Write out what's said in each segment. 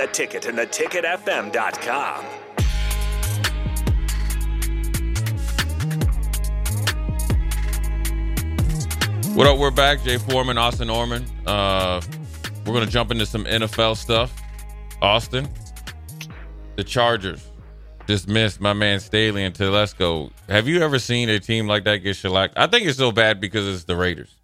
The Ticket and theticketfm.com. What up? We're back. Jay Foreman, Austin Orman. Uh, we're gonna jump into some NFL stuff. Austin, the Chargers dismissed my man Staley and Telesco. Have you ever seen a team like that get shellacked? I think it's so bad because it's the Raiders.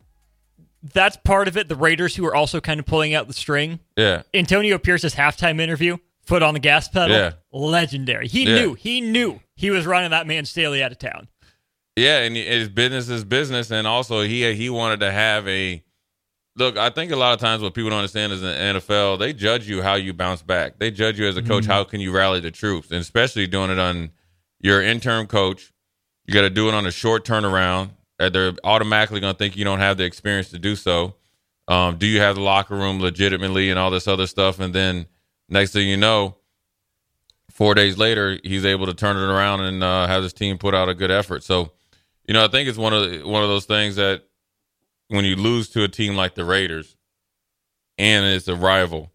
That's part of it. The Raiders, who are also kind of pulling out the string. Yeah, Antonio Pierce's halftime interview, foot on the gas pedal, Yeah. legendary. He Yeah. knew, he knew he was running that man Staley out of town. yeah, and his business is business, and also he he wanted to have a look. I think a lot of times what people don't understand is in the NFL they judge you how you bounce back. They judge you as a coach mm-hmm. how can you rally the troops, and especially doing it on your interim coach. You got to do it on a short turnaround. They're automatically going to think you don't have the experience to do so. Um, do you have the locker room legitimately and all this other stuff? And then next thing you know, four days later, he's able to turn it around and uh, have his team put out a good effort. So, you know, I think it's one of the, one of those things that when you lose to a team like the Raiders, and it's a rival,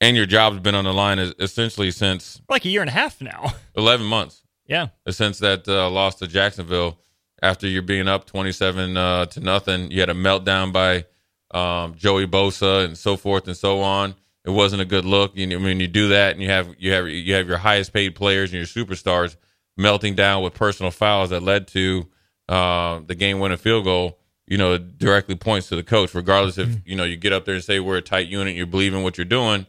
and your job's been on the line is essentially since Like a year and a half now. eleven months yeah. since that uh, loss to Jacksonville after you're being up 27 uh, to nothing. You had a meltdown by um, Joey Bosa and so forth and so on. It wasn't a good look. You know, when you do that and you have you have you have your highest paid players and your superstars melting down with personal fouls that led to uh, the game winning field goal. You know, directly points to the coach, regardless if you know you get up there and say we're a tight unit, you believe in what you're doing,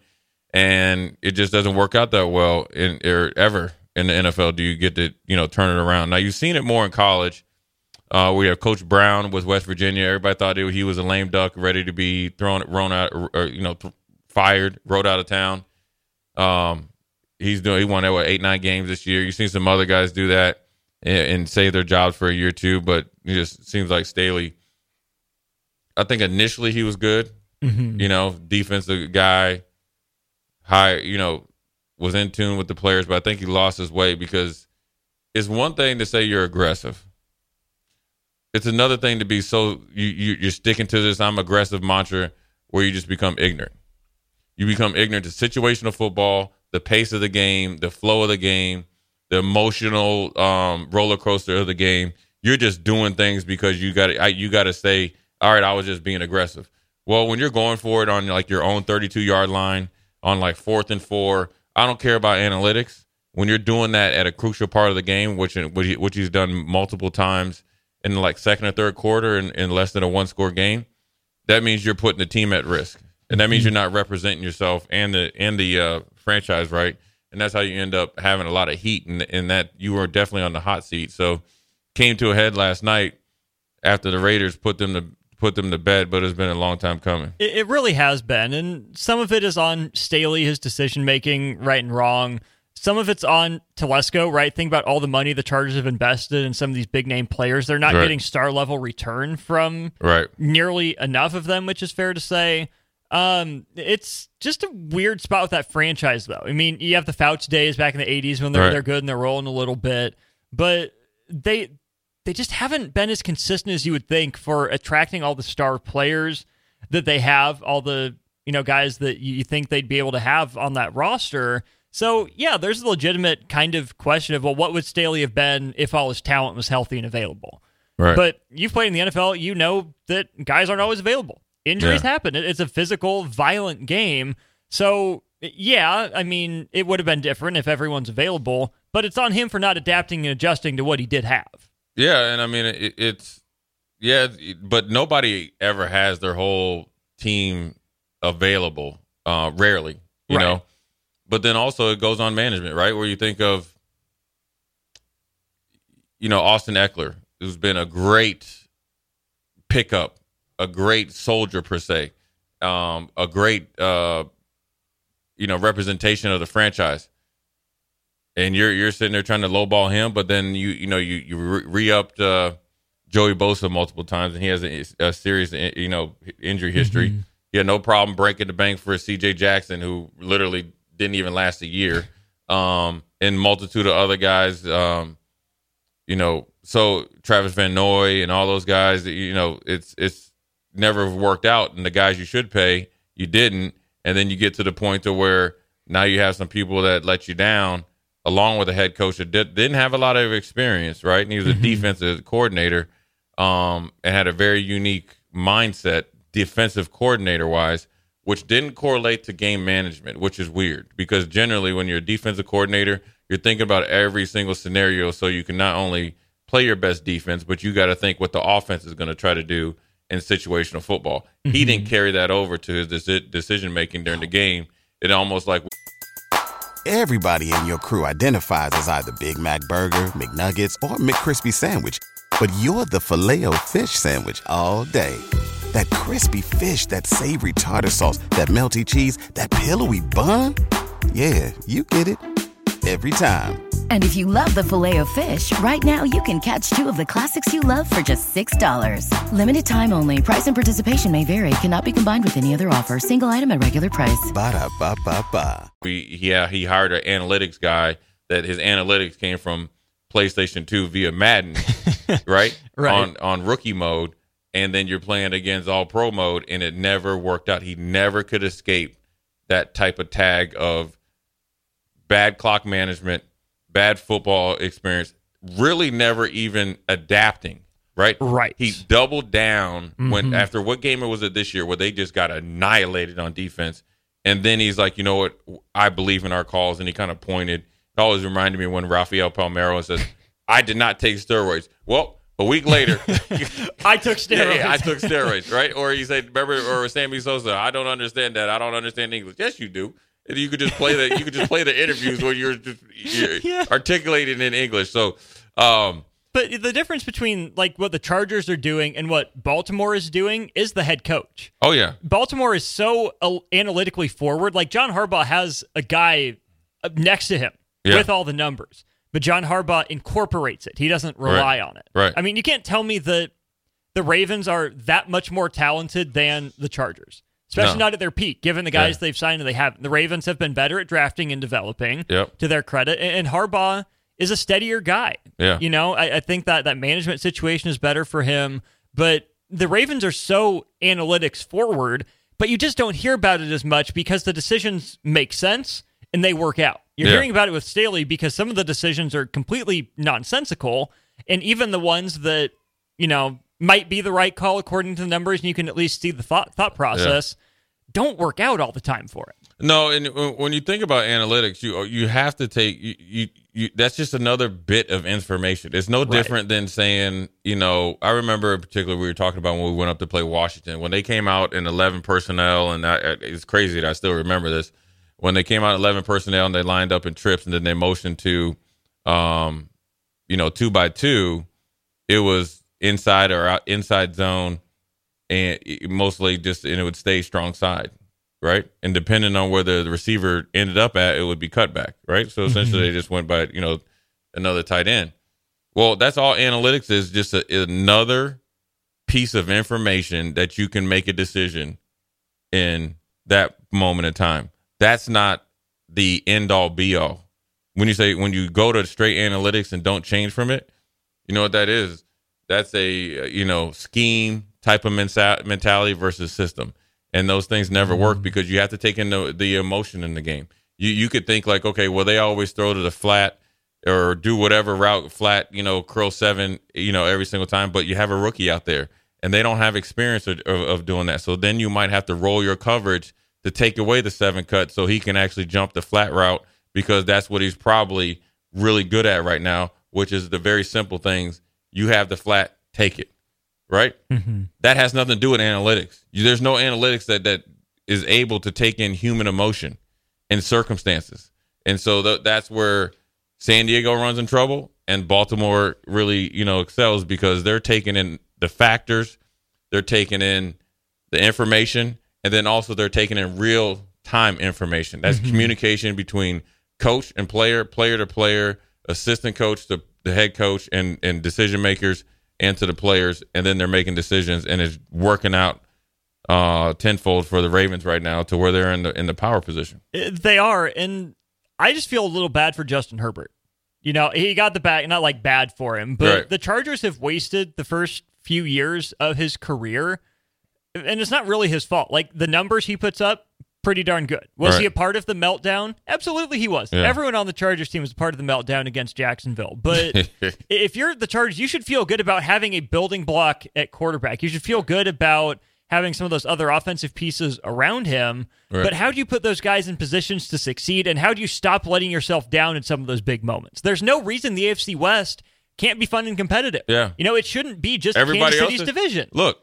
and it just doesn't work out that well in or ever in the NFL. Do you get to you know turn it around? Now you've seen it more in college. Uh, we have Coach Brown with West Virginia. Everybody thought he was a lame duck, ready to be thrown, thrown out, or, you know, th- fired, rode out of town. Um, he's doing. He won what eight, nine games this year. You've seen some other guys do that and, and save their jobs for a year or two, but it just seems like Staley. I think initially he was good. You know, defensive guy, high. You know, was in tune with the players, but I think he lost his way because it's one thing to say you're aggressive. It's another thing to be so you, you you're sticking to this I'm aggressive mantra where you just become ignorant. You become ignorant to situational football, the pace of the game, the flow of the game, the emotional um, roller coaster of the game. You're just doing things because you got you got to say, all right, I was just being aggressive. Well, when you're going for it on like your own 32 yard line on like fourth and four, I don't care about analytics. When you're doing that at a crucial part of the game, which which he's done multiple times in like second or third quarter in, in less than a one score game, that means you're putting the team at risk, and that means you're not representing yourself and the and the uh, franchise right, and that's how you end up having a lot of heat, and and that you were definitely on the hot seat. So came to a head last night after the Raiders put them to put them to bed, but it's been a long time coming. It, it really has been, and some of it is on Staley, his decision making, right and wrong. Some of it's on Telesco, right? Think about all the money the Chargers have invested in some of these big name players. They're not Right. getting star level return from Right. nearly enough of them, which is fair to say. Um, it's just a weird spot with that franchise, though. I mean, you have the Fouts days back in the '80s when they're Right. they're good and they're rolling a little bit, but they they just haven't been as consistent as you would think for attracting all the star players that they have, all the you know guys that you think they'd be able to have on that roster. So yeah, there's a legitimate kind of question of well, what would Staley have been if all his talent was healthy and available? Right. But you've played in the NFL, you know that guys aren't always available. Injuries Yeah. happen. It's a physical, violent game. So, yeah, I mean, it would have been different if everyone's available, but it's on him for not adapting and adjusting to what he did have. Yeah, and I mean it, it's yeah, but nobody ever has their whole team available. Uh, rarely, you Right. know. But then also it goes on management, right? Where you think of, you know, Austin Ekeler, who's been a great pickup a great soldier per se, um, a great uh, you know representation of the franchise. And you're you're sitting there trying to lowball him, but then you you know you you re upped uh, Joey Bosa multiple times, and he has a, a serious you know injury history. Mm-hmm. He had no problem breaking the bank for C.J. Jackson, who literally didn't even last a year, um, and multitude of other guys. Um, you know, so Travis Van Noy and all those guys, you know, it's it's never worked out, and the guys you should pay, you didn't, and then you get to the point to where now you have some people that let you down, along with a head coach that did, not have a lot of experience, right? And he was a mm-hmm. defensive coordinator, um, and had a very unique mindset, defensive coordinator wise, which didn't correlate to game management, which is weird because generally when you're a defensive coordinator, you're thinking about every single scenario so you can not only play your best defense, but you got to think what the offense is going to try to do in situational football. Mm-hmm. He didn't carry that over to his decision making during the game. It almost like everybody in your crew identifies as either Big Mac burger, McNuggets, or McCrispy sandwich, but you're the filet fish sandwich all day. That crispy fish, that savory tartar sauce, that melty cheese, that pillowy bun? Yeah, you get it every time. And if you love the filet of fish, right now you can catch two of the classics you love for just $6. Limited time only. Price and participation may vary. Cannot be combined with any other offer. Single item at regular price. Ba da ba ba ba. We, yeah, he hired an analytics guy that his analytics came from PlayStation 2 via Madden, right? right. On on rookie mode. And then you're playing against all pro mode, and it never worked out. He never could escape that type of tag of bad clock management, bad football experience, really never even adapting. Right, right. He doubled down mm-hmm. when after what game was it this year where they just got annihilated on defense, and then he's like, you know what, I believe in our calls, and he kind of pointed. It always reminded me when Rafael Palmeiro says, "I did not take steroids." Well, a week later, I took steroids. Yeah, I took steroids, right? Or he said, remember, or Sammy Sosa, I don't understand that. I don't understand English. Yes, you do. And you could just play the you could just play the interviews where you're just you're yeah. articulating in English. So, um, but the difference between like what the Chargers are doing and what Baltimore is doing is the head coach. Oh yeah, Baltimore is so analytically forward. Like John Harbaugh has a guy next to him yeah. with all the numbers, but John Harbaugh incorporates it. He doesn't rely right. on it. Right. I mean, you can't tell me that the Ravens are that much more talented than the Chargers especially no. not at their peak, given the guys yeah. they've signed and they have. The Ravens have been better at drafting and developing, yep. to their credit. And, Harbaugh is a steadier guy. Yeah. You know, I, I, think that that management situation is better for him. But the Ravens are so analytics forward, but you just don't hear about it as much because the decisions make sense and they work out. You're yeah. hearing about it with Staley because some of the decisions are completely nonsensical. And even the ones that, you know, might be the right call according to the numbers, and you can at least see the thought thought process. Yeah. Don't work out all the time for it. No, and when you think about analytics, you you have to take you, you, you that's just another bit of information. It's no different right. than saying, you know, I remember in particular we were talking about when we went up to play Washington when they came out in eleven personnel, and I, it's crazy that I still remember this when they came out eleven personnel and they lined up in trips and then they motioned to, um, you know, two by two. It was inside or out, inside zone, and mostly just and it would stay strong side, right? And depending on where the receiver ended up at, it would be cut back, right? So essentially, mm-hmm. they just went by you know another tight end. Well, that's all analytics is just a, another piece of information that you can make a decision in that moment in time. That's not the end all be all. When you say when you go to straight analytics and don't change from it, you know what that is? that's a uh, you know scheme type of mentality versus system and those things never work mm-hmm. because you have to take in the, the emotion in the game you you could think like okay well they always throw to the flat or do whatever route flat you know curl seven you know every single time but you have a rookie out there and they don't have experience of, of, of doing that so then you might have to roll your coverage to take away the seven cut so he can actually jump the flat route because that's what he's probably really good at right now which is the very simple things you have the flat, take it. Right? Mm-hmm. That has nothing to do with analytics. There's no analytics that that is able to take in human emotion and circumstances. And so th- that's where San Diego runs in trouble and Baltimore really, you know, excels because they're taking in the factors, they're taking in the information, and then also they're taking in real time information. That's communication between coach and player, player to player, assistant coach to the head coach, and and decision makers, and to the players, and then they're making decisions, and it's working out uh tenfold for the Ravens right now to where they're in the in the power position. Uh, They are, and I just feel a little bad for Justin Herbert. You know, he got the bag, not like bad for him, but Right. the Chargers have wasted the first few years of his career, and it's not really his fault. Like the numbers he puts up, pretty darn good. Was he a part of the meltdown? Absolutely, he was. Yeah. Everyone on the Chargers team was a part of the meltdown against Jacksonville. But if you're the Chargers, you should feel good about having a building block at quarterback. You should feel good about having some of those other offensive pieces around him. Right. But how do you put those guys in positions to succeed? And how do you stop letting yourself down in some of those big moments? There's no reason the AFC West can't be fun and competitive. Yeah. You know, it shouldn't be just Everybody Kansas City's is- division. Look,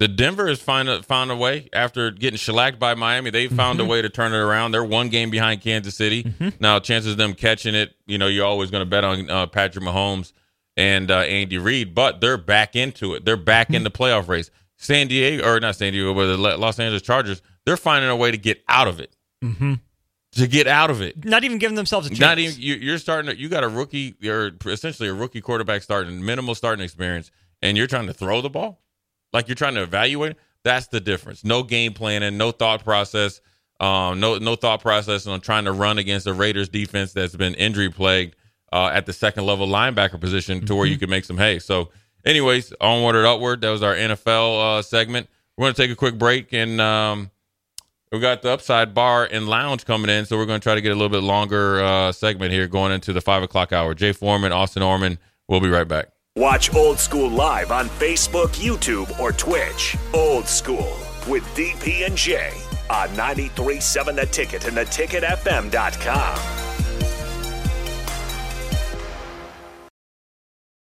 the Denver has found a, found a way after getting shellacked by Miami. They found Mm-hmm. a way to turn it around. They're one game behind Kansas City now. Chances of them catching it, you know, you're always going to bet on uh, Patrick Mahomes and uh, Andy Reid, but they're back into it. They're back Mm-hmm. in the playoff race. San Diego, or not San Diego, but the Los Angeles Chargers, they're finding a way to get out of it. Mm-hmm. To get out of it. Not even giving themselves a chance. Not even you, you're starting. To, you got a rookie. You're essentially a rookie quarterback starting minimal starting experience, and you're trying to throw the ball, like you're trying to evaluate. That's the difference. No game planning, no thought process, um, no no thought process on trying to run against the Raiders defense that's been injury plagued uh, at the second level linebacker position to where you can make some hay. So, anyways, onward and upward. That was our NFL uh, segment. We're going to take a quick break and. Um, we got the Upside Bar and Lounge coming in, so we're going to try to get a little bit longer uh, segment here going into the five o'clock hour. Jay Foreman, Austin Orman. We'll be right back. Watch Old School live on Facebook, YouTube, or Twitch. Old School with DP and J on 93.7 The Ticket and theticketfm.com.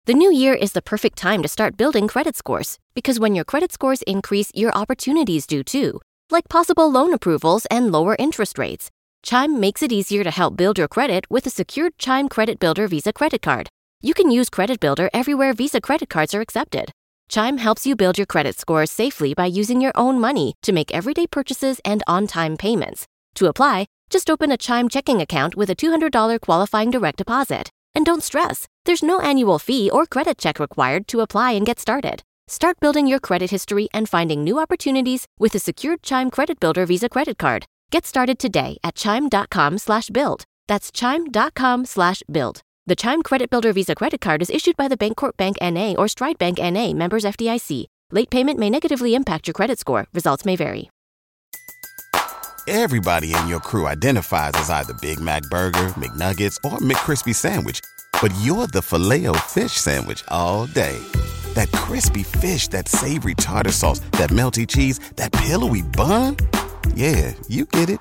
The new year is the perfect time to start building credit scores because when your credit scores increase, your opportunities do too, like possible loan approvals and lower interest rates. Chime makes it easier to help build your credit with a secured Chime Credit Builder Visa credit card. You can use Credit Builder everywhere Visa credit cards are accepted. Chime helps you build your credit scores safely by using your own money to make everyday purchases and on time payments. To apply, just open a Chime checking account with a $200 qualifying direct deposit. And don't stress, there's no annual fee or credit check required to apply and get started. Start building your credit history and finding new opportunities with a secured Chime Credit Builder Visa credit card. Get started today at chime.com slash build. That's chime.com slash build. The Chime Credit Builder Visa credit card is issued by the Bancorp Bank NA or Stride Bank NA, members FDIC. Late payment may negatively impact your credit score. Results may vary. Everybody in your crew identifies as either Big Mac Burger, McNuggets, or McCrispy Sandwich. But you're the filet fish Sandwich all day. That crispy fish, that savory tartar sauce, that melty cheese, that pillowy bun. Yeah, you get it.